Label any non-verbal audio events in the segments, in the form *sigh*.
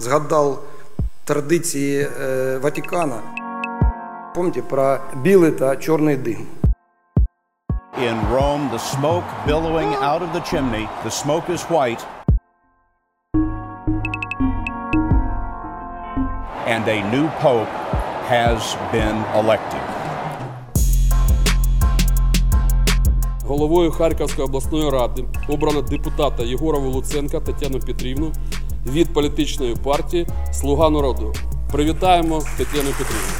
згадав традиції е, Ватикана. Помните про білий та чорний дим. In Rome, the smoke billowing out of the chimney, the smoke is white. And a new pope has been elected. Головою Харківської обласної ради обрано депутата Єгорову Луценка Тетяну Петрівну від політичної партії Слуга народу. Привітаємо Тетяну Петрівну.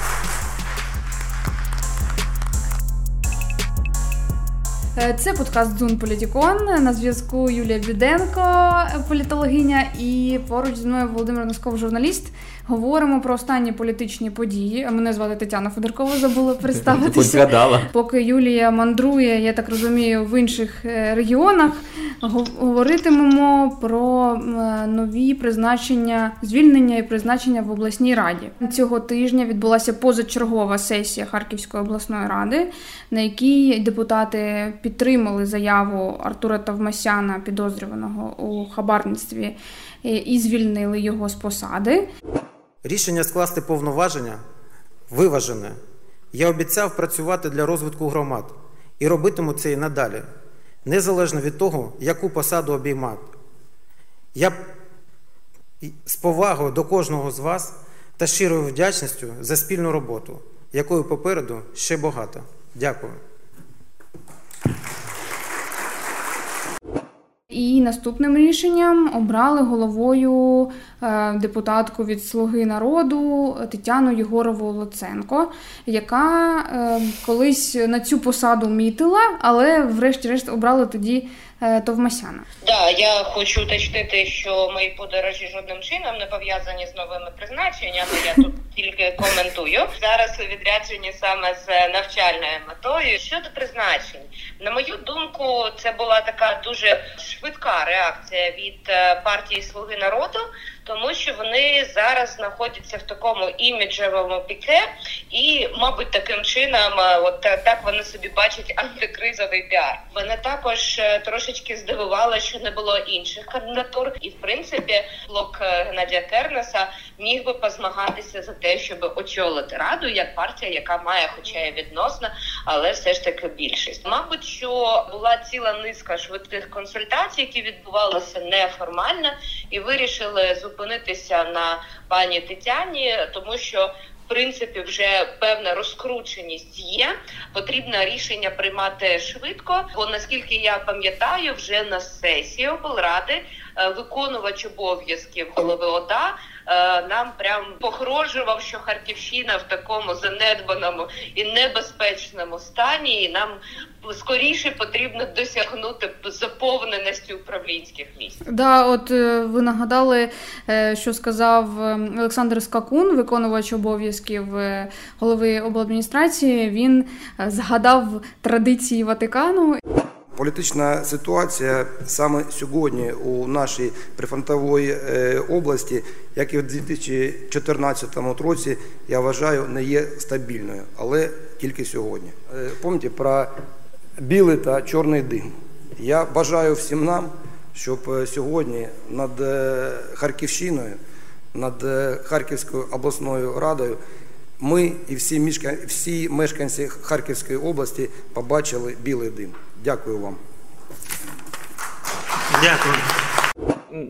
Е, Це подкаст Дзун Політікон. На зв'язку Юлія Біденко, політологиня, і поруч зі мною Володимир Носков, журналіст. Говоримо про останні політичні події. Мене звати Тетяна Федоркова, забула представитися. Поки Юлія мандрує, я так розумію, в інших е, регіонах. Гов- Говоритимемо про е, нові призначення, звільнення і призначення в обласній раді. Цього тижня відбулася позачергова сесія Харківської обласної ради, на якій депутати підтримали заяву Артура Тавмасяна, підозрюваного у хабарництві, і звільнили його з посади. Рішення скласти повноваження виважене. Я обіцяв працювати для розвитку громад і робитиму це і надалі, незалежно від того, яку посаду обіймати. Я з повагою до кожного з вас та щирою вдячністю за спільну роботу, якою попереду ще багато. Дякую. І наступним рішенням обрали головою е, депутатку від Слуги народу Тетяну Єгорову Луценко, яка е, колись на цю посаду мітила, але врешті-решт обрали тоді Товмасяна. Да, я хочу уточнити, що мої подорожі жодним чином не пов'язані з новими призначеннями. Я тут *laughs* тільки коментую. Зараз у відрядженні саме з навчальною метою. Щодо призначень, на мою думку, це була така дуже швидка реакція від е, партії Слуги народу, тому що вони зараз знаходяться в такому іміджевому піке, і, мабуть, таким чином, е, от так вони собі бачать антикризовий піар. Мене також е, трошечки здивувало, що не було інших кандидатур, і в принципі блок е, Геннадія Кернеса міг би позмагатися за те, щоб очолити раду як партія, яка має, хоча й відносно, але все ж таки більшість. Мабуть, що була ціла низка швидких консультацій, які відбувалися неформально, і вирішили зупинитися на пані Тетяні, тому що. В принципі, вже певна розкрученість є. Потрібно рішення приймати швидко. Бо наскільки я пам'ятаю, вже на сесії облради е, виконувач обов'язків голови ОДА нам прям погрожував, що Харківщина в такому занедбаному і небезпечному стані, і нам скоріше потрібно досягнути заповненості управлінських місць. Да, от е, ви нагадали, е, що сказав е, Олександр Скакун, виконувач обов'язків е, голови обладміністрації. Він е, згадав традиції Ватикану Політична ситуація саме сьогодні у нашій прифронтовій е, області, як і в 2014 році, я вважаю, не є стабільною, але тільки сьогодні. Е, Пам'ятаєте про білий та чорний дим. Я бажаю всім нам, щоб е, сьогодні над Харківщиною, над Харківською обласною радою ми і всі, мешка... всі мешканці Харківської області побачили білий дим. Дякую вам. Дякую.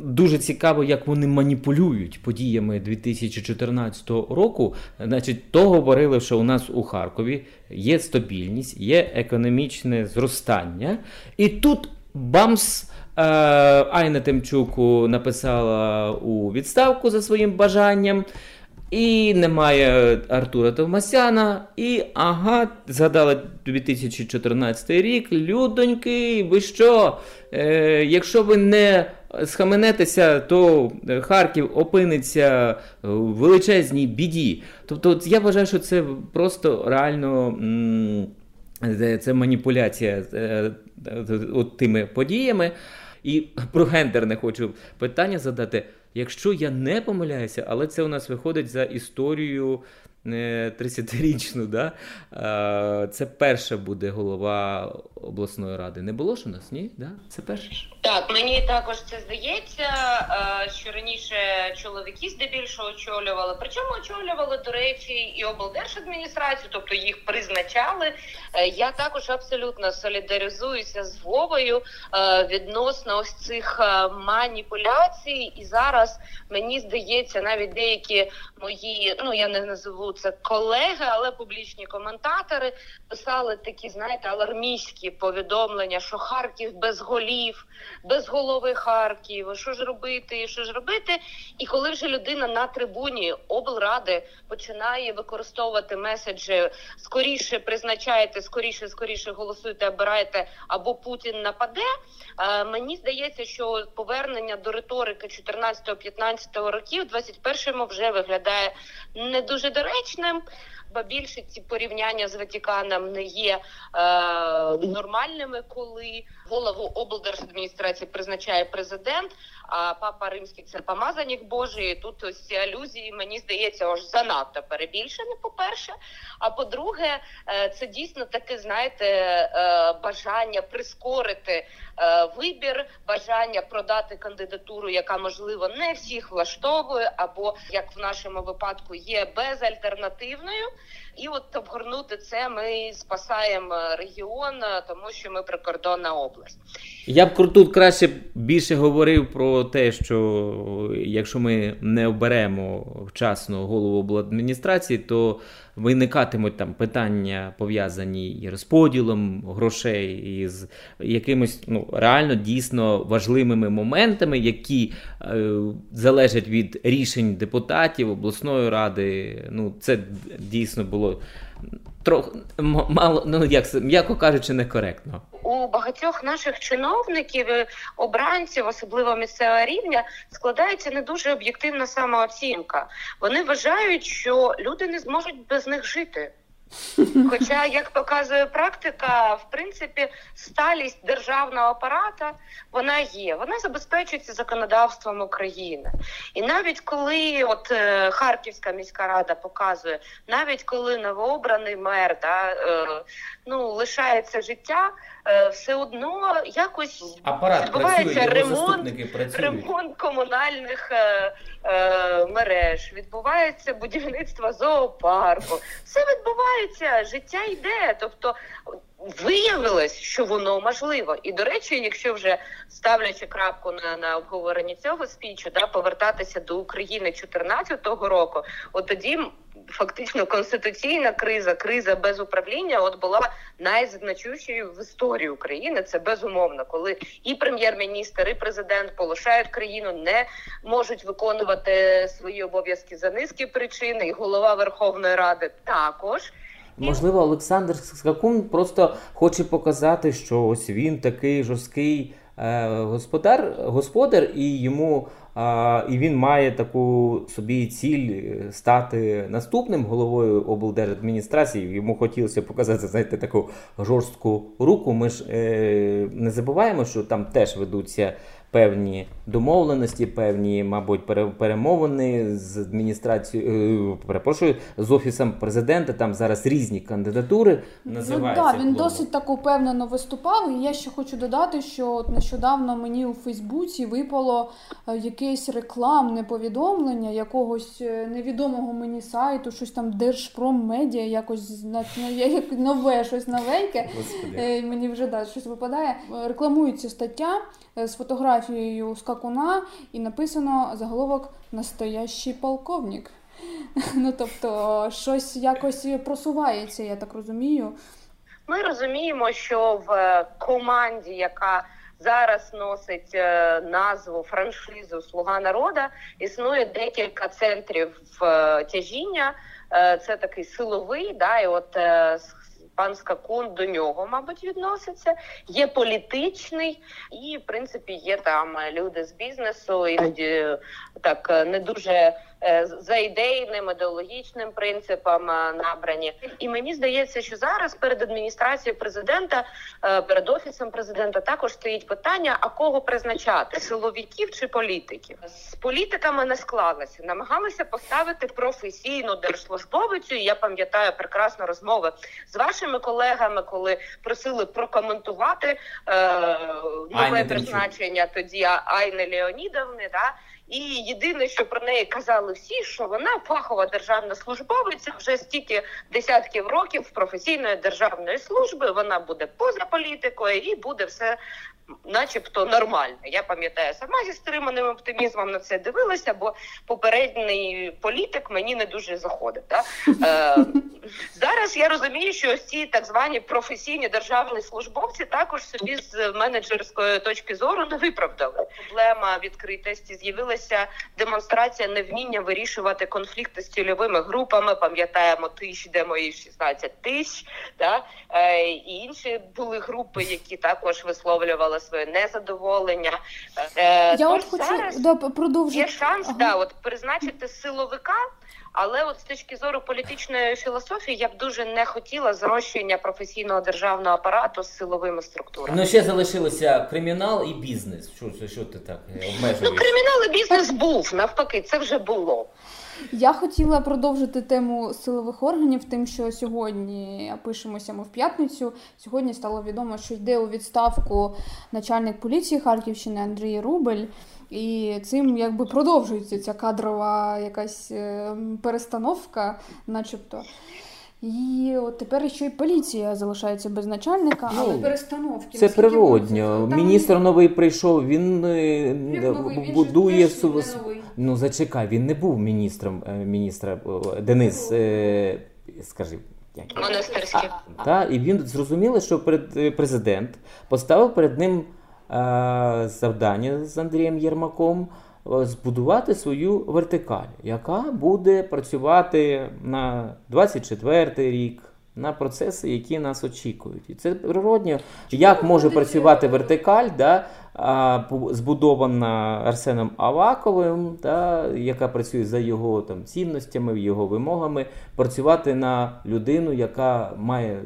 Дуже цікаво, як вони маніпулюють подіями 2014 року. Значить, то говорили, що у нас у Харкові є стабільність, є економічне зростання, і тут бамс. е, Айна Тимчуку написала у відставку за своїм бажанням. І немає Артура Товмасяна, і ага, згадали 2014 рік. Людоньки, ви що? Е, якщо ви не схаменетеся, то Харків опиниться в величезній біді. Тобто, я вважаю, що це просто реально. м, це- маніпуляція е, от тими подіями. І про гендерне хочу питання задати. Якщо я не помиляюся, але це у нас виходить за історію 30-річну, да? Е, це перша буде голова обласної ради. Не було ж у нас, ні? Да? Це перша ж? Так, мені також це здається. Е, що раніше чоловіки здебільшого очолювали. Причому очолювали, до речі, і облдержадміністрацію, тобто їх призначали. Е, я також абсолютно солідаризуюся з Вовою відносно ось цих маніпуляцій. І зараз мені здається, навіть деякі мої, ну я не назову це колеги, але публічні коментатори писали такі, знаєте, алармійські повідомлення, що Харків без голів, без голови Харків. Що ж робити? Що ж робити? І коли вже людина на трибуні облради починає використовувати меседжі скоріше призначаєте, скоріше, скоріше голосуйте, обирайте або Путін нападе. Е, мені здається, що повернення до риторики 14-15 років, 21-му вже виглядає не дуже доречним. Ба більше ці порівняння з Ватіканом не є е, нормальними, коли голову облдержадміністрації призначає президент, а папа римський це помазанник Божий. Тут ось ці алюзії, мені здається, аж занадто перебільшені. По перше, а по-друге, е, це дійсно таке, знаєте, е, бажання прискорити е, вибір, бажання продати кандидатуру, яка можливо не всіх влаштовує, або як в нашому випадку є безальтернативною. І от обгорнути це ми спасаємо регіон, тому що ми прикордонна область. Я б тут краще більше говорив про те, що якщо ми не оберемо вчасно голову обладміністрації, то виникатимуть там питання пов'язані і розподілом грошей, і з якимось ну реально дійсно важливими моментами, які е, залежать від рішень депутатів обласної ради. Ну це дійсно було трохи мало, ну як м'яко кажучи, некоректно. У багатьох наших чиновників, обранців, особливо місцевого рівня, складається не дуже об'єктивна самооцінка. Вони вважають, що люди не зможуть без них жити. Хоча, як показує практика, в принципі, сталість державного апарата вона є, вона забезпечується законодавством України. І навіть коли от е, Харківська міська рада показує, навіть коли новообраний мер да, е, ну, лишається життя, е, все одно якось Апарат відбувається працює, ремонт, ремонт комунальних е, е, мереж, відбувається будівництво зоопарку. Все відбувається, життя йде. Тобто виявилось, що воно можливо. І до речі, якщо вже ставлячи крапку на на обговоренні цього спічу, да повертатися до України 2014 року, от тоді. Фактично конституційна криза, криза без управління, от була найзначущою в історії України. Це безумовно, коли і прем'єр-міністр, і президент полишають країну, не можуть виконувати свої обов'язки за низки причин, і голова Верховної Ради також. Можливо, Олександр Скакун просто хоче показати, що ось він такий жорсткий е, господар, господар, і йому і він має таку собі ціль е, стати наступним головою облдержадміністрації. Йому хотілося показати, знаєте, таку жорстку руку. Ми ж е, не забуваємо, що там теж ведуться певні домовленості, певні, мабуть, перемовини з адміністрацією, е, перепрошую, з офісом президента. Там зараз різні кандидатури називаються. Ну, так, він досить так упевнено виступав. І я ще хочу додати, що от нещодавно мені у Фейсбуці випало е, якесь рекламне повідомлення якогось е, невідомого мені сайту, щось там Держпроммедіа, якось нове щось новеньке. Господи. Мені вже да, щось випадає. Рекламується стаття з фотографією фотографією скакуна і написано заголовок Настоящий полковник. *laughs* Ну тобто, щось якось просувається, я так розумію. Ми розуміємо, що в команді, яка зараз носить е, назву франшизу Слуга народа, існує декілька центрів е, тяжіння. Е, це такий силовий, да, і от пан Скакун до нього, мабуть, відноситься. Є політичний, і в принципі є там люди з бізнесу, і так не дуже. Е, за ідейним ідеологічним принципам е, набрані. І мені здається, що зараз перед адміністрацією президента, е, перед офісом президента, також стоїть питання: а кого призначати силовиків чи політиків з політиками не склалося, намагалися поставити професійну держслужбовицю. Я пам'ятаю прекрасну розмову з вашими колегами, коли просили прокоментувати е, нове призначення тоді Айни Леонідовни. Да? І єдине, що про неї казали всі, що вона фахова державна службовиця вже стільки десятків років професійної державної служби. Вона буде поза політикою і буде все. Начебто нормально. Я пам'ятаю сама зі стриманим оптимізмом на це дивилася, бо попередній політик мені не дуже заходить. Да? *laughs* Е, зараз я розумію, що ось ці так звані професійні державні службовці також собі з менеджерської точки зору не виправдали. Проблема відкритості з'явилася демонстрація невміння вирішувати конфлікти з цільовими групами. Пам'ятаємо тисяч, де мої 16 тисяч, да? е, і інші були групи, які також висловлювали своє незадоволення. Е, Я тож от хочу зараз да, продовжити. Є шанс, Ага. да, от призначити силовика. Але от з точки зору політичної філософії я б дуже не хотіла зрощення професійного державного апарату з силовими структурами. Ну ще залишилося кримінал і бізнес. Що, що ти так обмежуєш? Ну, кримінал і бізнес був навпаки, це вже було. Я хотіла продовжити тему силових органів, тим, що сьогодні пишемося ми в п'ятницю. Сьогодні стало відомо, що йде у відставку начальник поліції Харківщини Андрій Рубель. І цим якби продовжується ця кадрова якась е, перестановка, начебто. І от тепер ще й поліція залишається без начальника, але Ну, перестановки. Це природньо. Міністр новий прийшов, він е, новий? Він же будує новий. Ну зачекай, він не був міністром е, міністра Денис. е, Скажи. Монастирський. Та, і він зрозуміло, що перед е, президент поставив перед ним е, завдання з Андрієм Єрмаком збудувати свою вертикаль, яка буде працювати на 24 рік. На процеси, які нас очікують, і це природньо. Як може працювати вертикаль, да, збудована Арсеном Аваковим, да, яка працює за його там цінностями, його вимогами, працювати на людину, яка має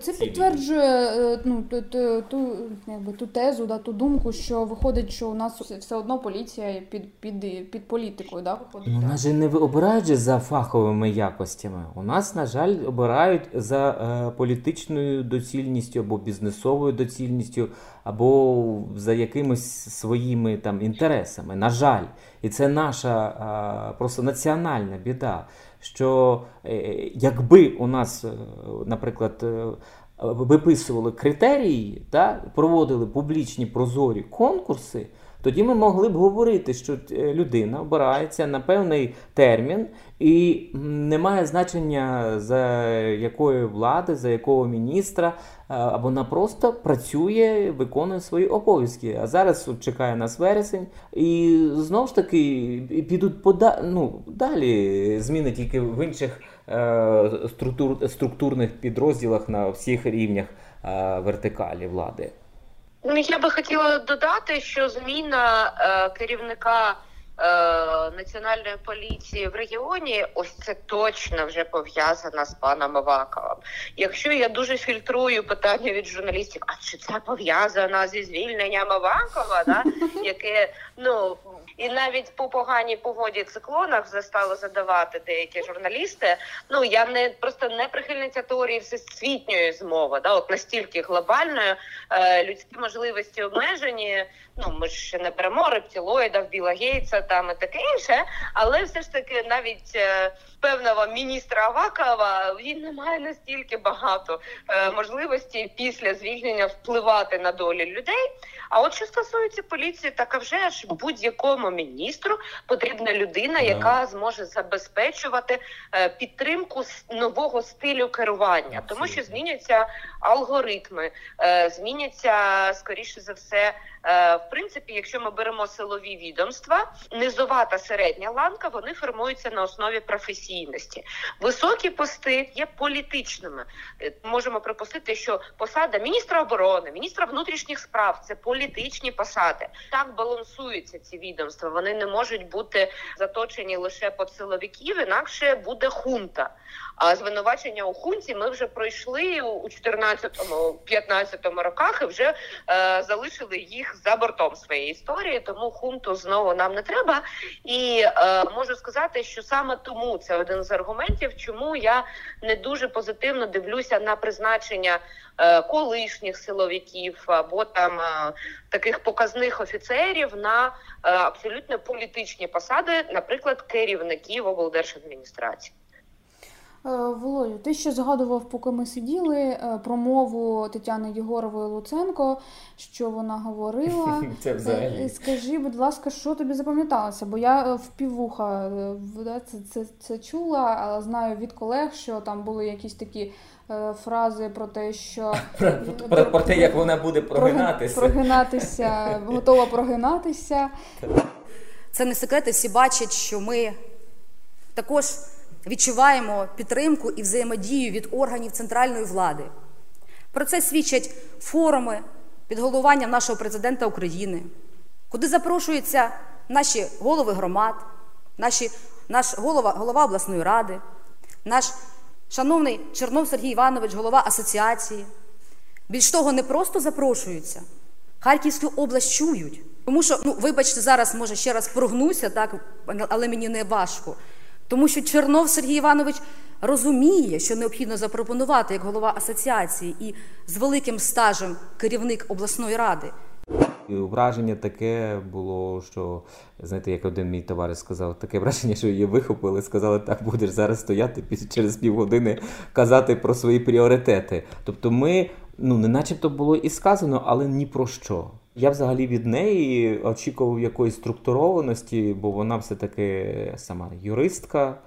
Це підтверджує е, ну, ту, ту, ту, якби, ту тезу, да, ту думку, що виходить, що у нас все- одно поліція під, під, під політикою. Да, виходить, Ну, нас же не обирають же за фаховими якостями. У нас, на жаль, обирають за е, політичною доцільністю або бізнесовою доцільністю, або за якимись своїми там інтересами. На жаль, і це наша е, просто національна біда. Що е, якби у нас, е, наприклад, е, виписували критерії, та, проводили публічні прозорі конкурси, тоді ми могли б говорити, що е, людина обирається на певний термін і не має значення за якої влади, за якого міністра, е, або вона просто працює, виконує свої обов'язки. А зараз чекає нас вересень, і знову ж таки підуть пода... ну, далі зміни тільки в інших е, структур... структурних підрозділах на всіх рівнях вертикалі влади. Ну, я би хотіла додати, що зміна е, керівника е, національної поліції в регіоні, ось це точно вже пов'язана з паном Аваковим. Якщо я дуже фільтрую питання від журналістів, а чи це пов'язано зі звільненням Авакова, да? *laughs* яке ну. І навіть по поганій погоді циклонах вже стали задавати деякі журналісти. Ну я не просто не прихильниця теорії всесвітньої змови, да, от настільки глобальної е, людські можливості обмежені. Ну ми ж ще не беремо рептилоїдів, Біла Гейтса там і таке інше, але все ж таки навіть е, певного міністра Авакова він не має настільки багато е, можливості після звільнення впливати на долі людей. А от що стосується поліції, так а вже ж будь-якому міністру потрібна людина, яка зможе забезпечувати е, підтримку нового стилю керування, тому що зміняться алгоритми, е, зміняться скоріше за все. Е, В принципі, якщо ми беремо силові відомства, низова та середня ланка вони формуються на основі професійності. Високі пости є політичними. Е, Можемо припустити, що посада міністра оборони, міністра внутрішніх справ це політичні посади. Так балансуються ці відомства. Вони не можуть бути заточені лише під силовиків, інакше буде хунта. А звинувачення у хунті ми вже пройшли у 14-15 роках і вже е, залишили їх за бортом своєї історії. Тому хунту знову нам не треба. І е, можу сказати, що саме тому це один з аргументів, чому я не дуже позитивно дивлюся на призначення е, колишніх силовиків або там е, таких показних офіцерів на е, абсолютно політичні посади, наприклад, керівників облдержадміністрації. Е, Володю, ти ще згадував, поки ми сиділи, е, промову Тетяни Єгорової Луценко, що вона говорила. *laughs* Це взагалі. Е, Скажи, будь ласка, що тобі запам'яталося? Бо я впівуха в- да, це, це, це чула, але знаю від колег, що там були якісь такі фрази про те, що *laughs* Про, про те, як вона буде прогинатися. прогинатися, готова прогинатися. Це не секрет, і всі бачать, що ми також відчуваємо підтримку і взаємодію від органів центральної влади. Про це свідчать форуми під головуванням нашого президента України, куди запрошуються наші голови громад, наші, наш голова, голова обласної ради, наш шановний Чернов Сергій Іванович, голова асоціації. Більш того, не просто запрошуються, Харківську область чують. Тому що, ну, вибачте, зараз може ще раз прогнуся, так, але мені не важко. Тому що Чернов Сергій Іванович розуміє, що необхідно запропонувати як голова асоціації і з великим стажем керівник обласної ради. Враження таке було, що знаєте, як один мій товариш сказав, таке враження, що її вихопили, сказали, так будеш зараз стояти під через півгодини казати про свої пріоритети. Тобто, ми, ну не начебто було і сказано, але ні про що. Я взагалі від неї очікував якоїсь структурованості, бо вона все-таки сама юристка.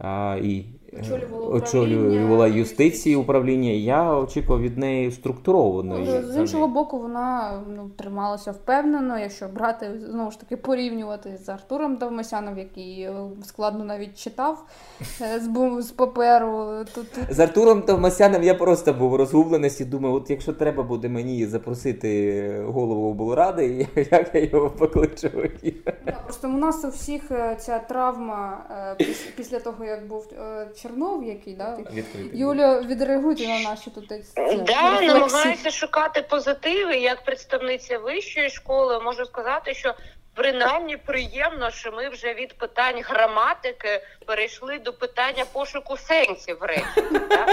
А, і е, Очолювала юстиції управління. Я очікував від неї структурованої. Ну, З іншого боку, вона ну, трималася впевнено, якщо брати знову ж таки порівнювати з Артуром Довмасяном, який е, складно навіть читав е, з, з паперу. Тут, З Артуром Товмасяним я просто був розгубленості. Думаю, от якщо треба буде мені запросити голову облради, *laughs* як я його покличу. Просто у нас у всіх ця травма після того, як був е, Чернов, який да? Відкритий. Юля, відреагуйте на наші тут Да, намагаюся шукати позитиви. Як представниця вищої школи можу сказати, що принаймні приємно, що ми вже від питань граматики перейшли до питання пошуку сенсів речі. Да?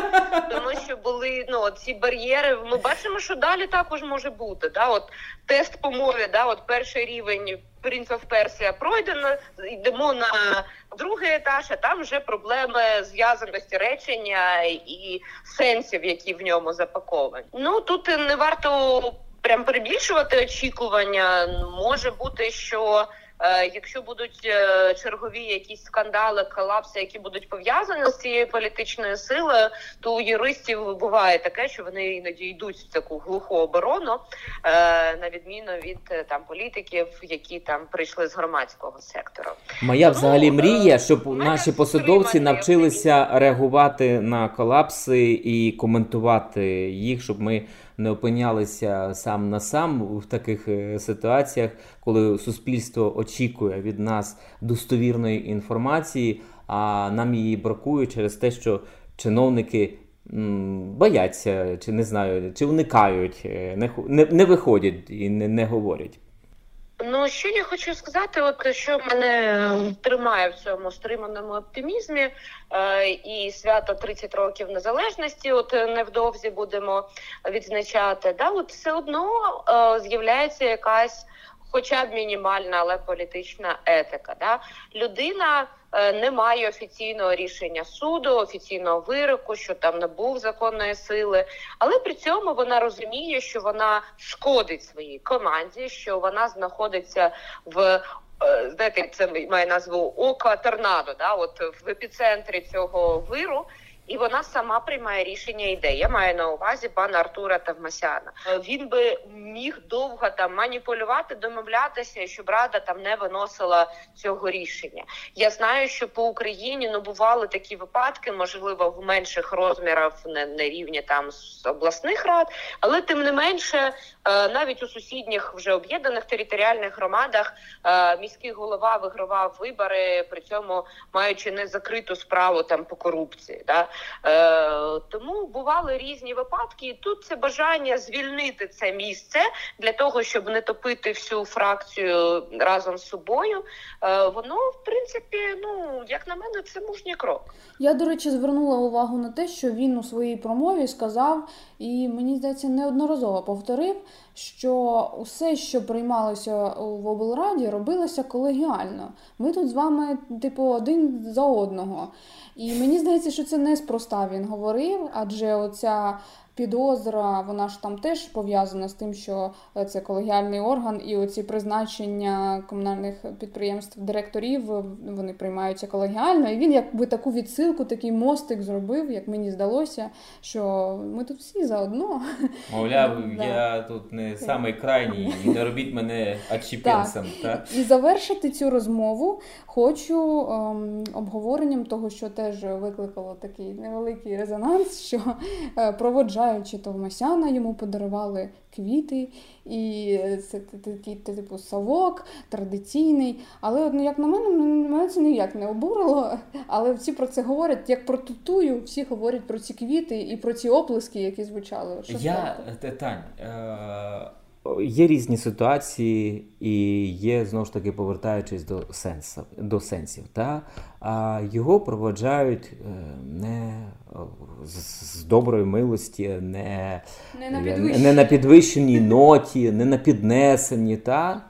Тому що були ну ці бар'єри. Ми бачимо, що далі також може бути. Да? От тест по мові, да, от перший рівень. Prince of Persia пройдено, йдемо на другий етаж, а там вже проблеми зв'язаності речення і сенсів, які в ньому запаковані. Ну тут не варто прям перебільшувати очікування. Може бути, що е, якщо будуть е, чергові якісь скандали, колапси, які будуть пов'язані з цією політичною силою, то у юристів буває таке, що вони іноді йдуть в таку глуху оборону, е, на відміну від там політиків, які там прийшли з громадського сектору. Моя взагалі Ну, мрія, щоб наші посадовці навчилися реагувати на колапси і коментувати їх, щоб ми не опинялися сам на сам в таких е, ситуаціях, коли суспільство очікує від нас достовірної інформації, а нам її бракує через те, що чиновники. Бояться, чи не знаю, чи уникають, е, не, не, не виходять і не, не говорять. Ну, що я хочу сказати, от що мене е, тримає в цьому стриманому оптимізмі, е, і свято 30 років незалежності, от е, невдовзі будемо відзначати. Да, от все одно е, з'являється якась, хоча б мінімальна, але політична етика. Да? Людина е, не має офіційного рішення суду, офіційного вироку, що там не був законної сили, але при цьому вона розуміє, що вона шкодить своїй команді, що вона знаходиться в е, знаєте, це має назву ока торнадо, да, от в епіцентрі цього виру. І вона сама приймає рішення йде. Я маю на увазі пана Артура Тавмасяна. Е, Він би міг довго там маніпулювати, домовлятися, щоб рада там не виносила цього рішення. Я знаю, що по Україні ну бували такі випадки, можливо, в менших розмірах не, не рівні там обласних рад, але тим не менше, е, навіть у сусідніх вже об'єднаних територіальних громадах е, міський голова вигравав вибори, при цьому маючи не закриту справу там по корупції. Да? Е, Тому бували різні випадки, і тут це бажання звільнити це місце для того, щоб не топити всю фракцію разом з собою. Е, Воно, в принципі, ну як на мене, це мужній крок. Я, до речі, звернула увагу на те, що він у своїй промові сказав, і мені здається, неодноразово повторив, що усе, що приймалося в облраді, робилося колегіально. Ми тут з вами, типу, один за одного. І мені здається, що це неспроста він говорив, адже оця підозра, вона ж там теж пов'язана з тим, що е, це колегіальний орган, і оці призначення комунальних підприємств директорів вони приймаються колегіально. І він якби таку відсилку, такий мостик зробив, як мені здалося, що ми тут всі заодно. Мовляв, *laughs* Да. я тут не самий крайній, не робіть мене. *laughs* Так. І завершити цю розмову хочу ем, обговоренням того, що теж викликало такий невеликий резонанс, що е, проводжаючи Товмасяна, йому подарували квіти, і це такий типу совок традиційний. Але ну, як на мене, мене це ніяк не обурило. Але всі про це говорять як про тутую, всі говорять про ці квіти і про ці оплески, які звучали. Що Я, Тань, е, є різні ситуації, і є знову ж таки повертаючись до сенсу, до сенсів. Та? А його проводжають е, не з, з доброї милості, не, Не на підвищенні. не на підвищеній ноті, не на піднесенні. Та?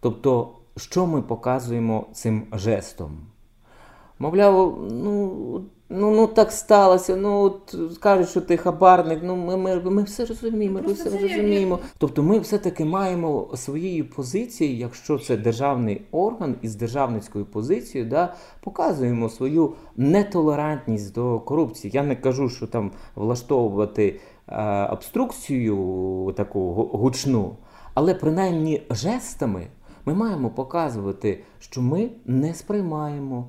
Тобто, що ми показуємо цим жестом? Мовляв, ну, ну, ну так сталося. Ну от кажуть, що ти хабарник. Ну ми, ми, ми все розуміємо, ми все розуміємо. Тобто, ми все-таки маємо своєю позицією, якщо це державний орган із державницькою позицією, да, показуємо свою нетолерантність до корупції. Я не кажу, що там влаштовувати е, обструкцію таку гу- гучну, але принаймні жестами ми маємо показувати, що ми не сприймаємо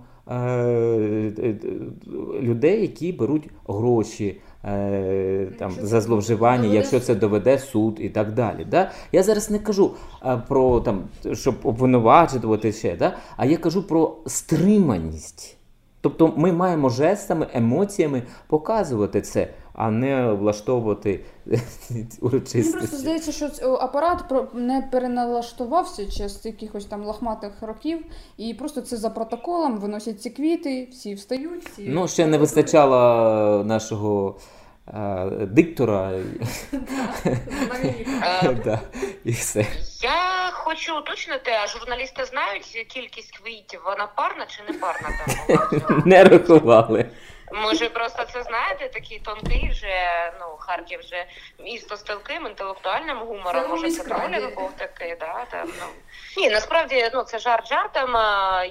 людей, які беруть гроші. е, Там, за зловживання, якщо це доведе суд і так далі. Да? Я зараз не кажу е, про там, щоб обвинувачувати ще, да? а я кажу про стриманість. Тобто ми маємо жестами, емоціями показувати це, а не влаштовувати *laughs* Мені просто здається, що апарат не переналаштувався через якихось там лохматих років, і просто це за протоколом виносять ці квіти, всі встають. Всі Ну, ще не вистачало нашого е, диктора. Е, *laughs* *laughs* і все. Я хочу уточнити, а журналісти знають кількість квітів? Вона парна чи не парна? Не рахували. Може, просто це знаєте, такий тонкий вже, ну, Харків вже місто з тонким інтелектуальним гумором. у Може, це тролінг був такий, да, там, ну. Ні, насправді, ну, це жарт жартом.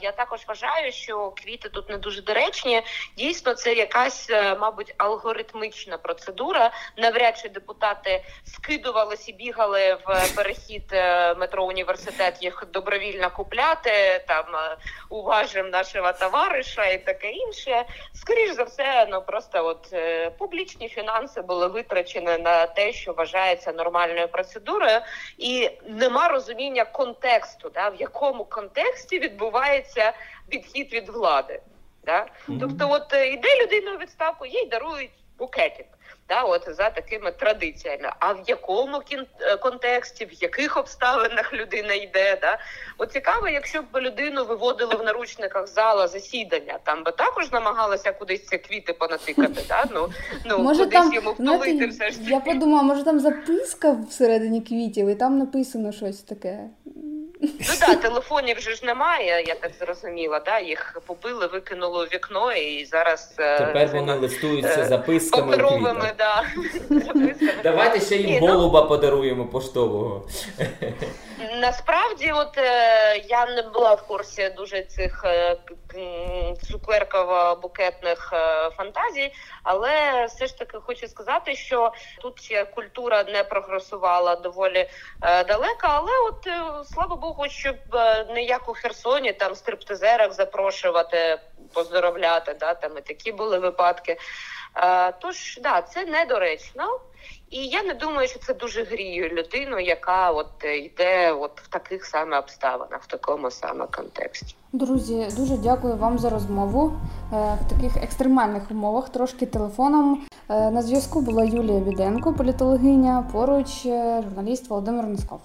Я також вважаю, що квіти тут не дуже доречні. Дійсно, це якась, е, мабуть, алгоритмічна процедура. Навряд чи депутати скидувалися і бігали в перехід е, метро університет їх добровільно купляти, там е, уважимо нашого товариша і таке інше. Скоріш за все, ну просто от е, публічні фінанси були витрачені на те, що вважається нормальною процедурою, і нема розуміння контексту, да, в якому контексті відбувається відхід від влади. Да? Тобто, от іде людина у відставку, їй дарують букетик. Да, от за такими традиціями. А в якому е, контексті, в яких обставинах людина йде? Да? От цікаво, якщо б людину виводили в наручниках зала засідання, там би також намагалися кудись ці квіти понатикати. Да? Ну, ну Може кудись там, йому втулити знаєте, все ж я подумала, може там записка всередині квітів, і там написано щось таке. Ну так, телефонів вже ж немає, я так зрозуміла. Да? Їх побили, викинули у вікно, і зараз е, Тепер вони листуються е, записками. паперовими, да, *laughs* записками. Давайте ще їм ну, голуба подаруємо поштового. Насправді, от е, я не була в курсі дуже цих е, цукерково-букетних е, фантазій, але все ж таки хочу сказати, що тут культура не прогресувала доволі далеко. Але от слава Богу, щоб не як у Херсоні там стриптизерах запрошувати, поздоровляти, да, там і такі були випадки. Тож да, це недоречно. І я не думаю, що це дуже гріє людину, яка от е, йде от в таких саме обставинах, в такому саме контексті. Друзі, дуже дякую вам за розмову е, в таких екстремальних умовах. Трошки телефоном Е, на зв'язку була Юлія Біденко, політологиня. Поруч журналіст Володимир Носков.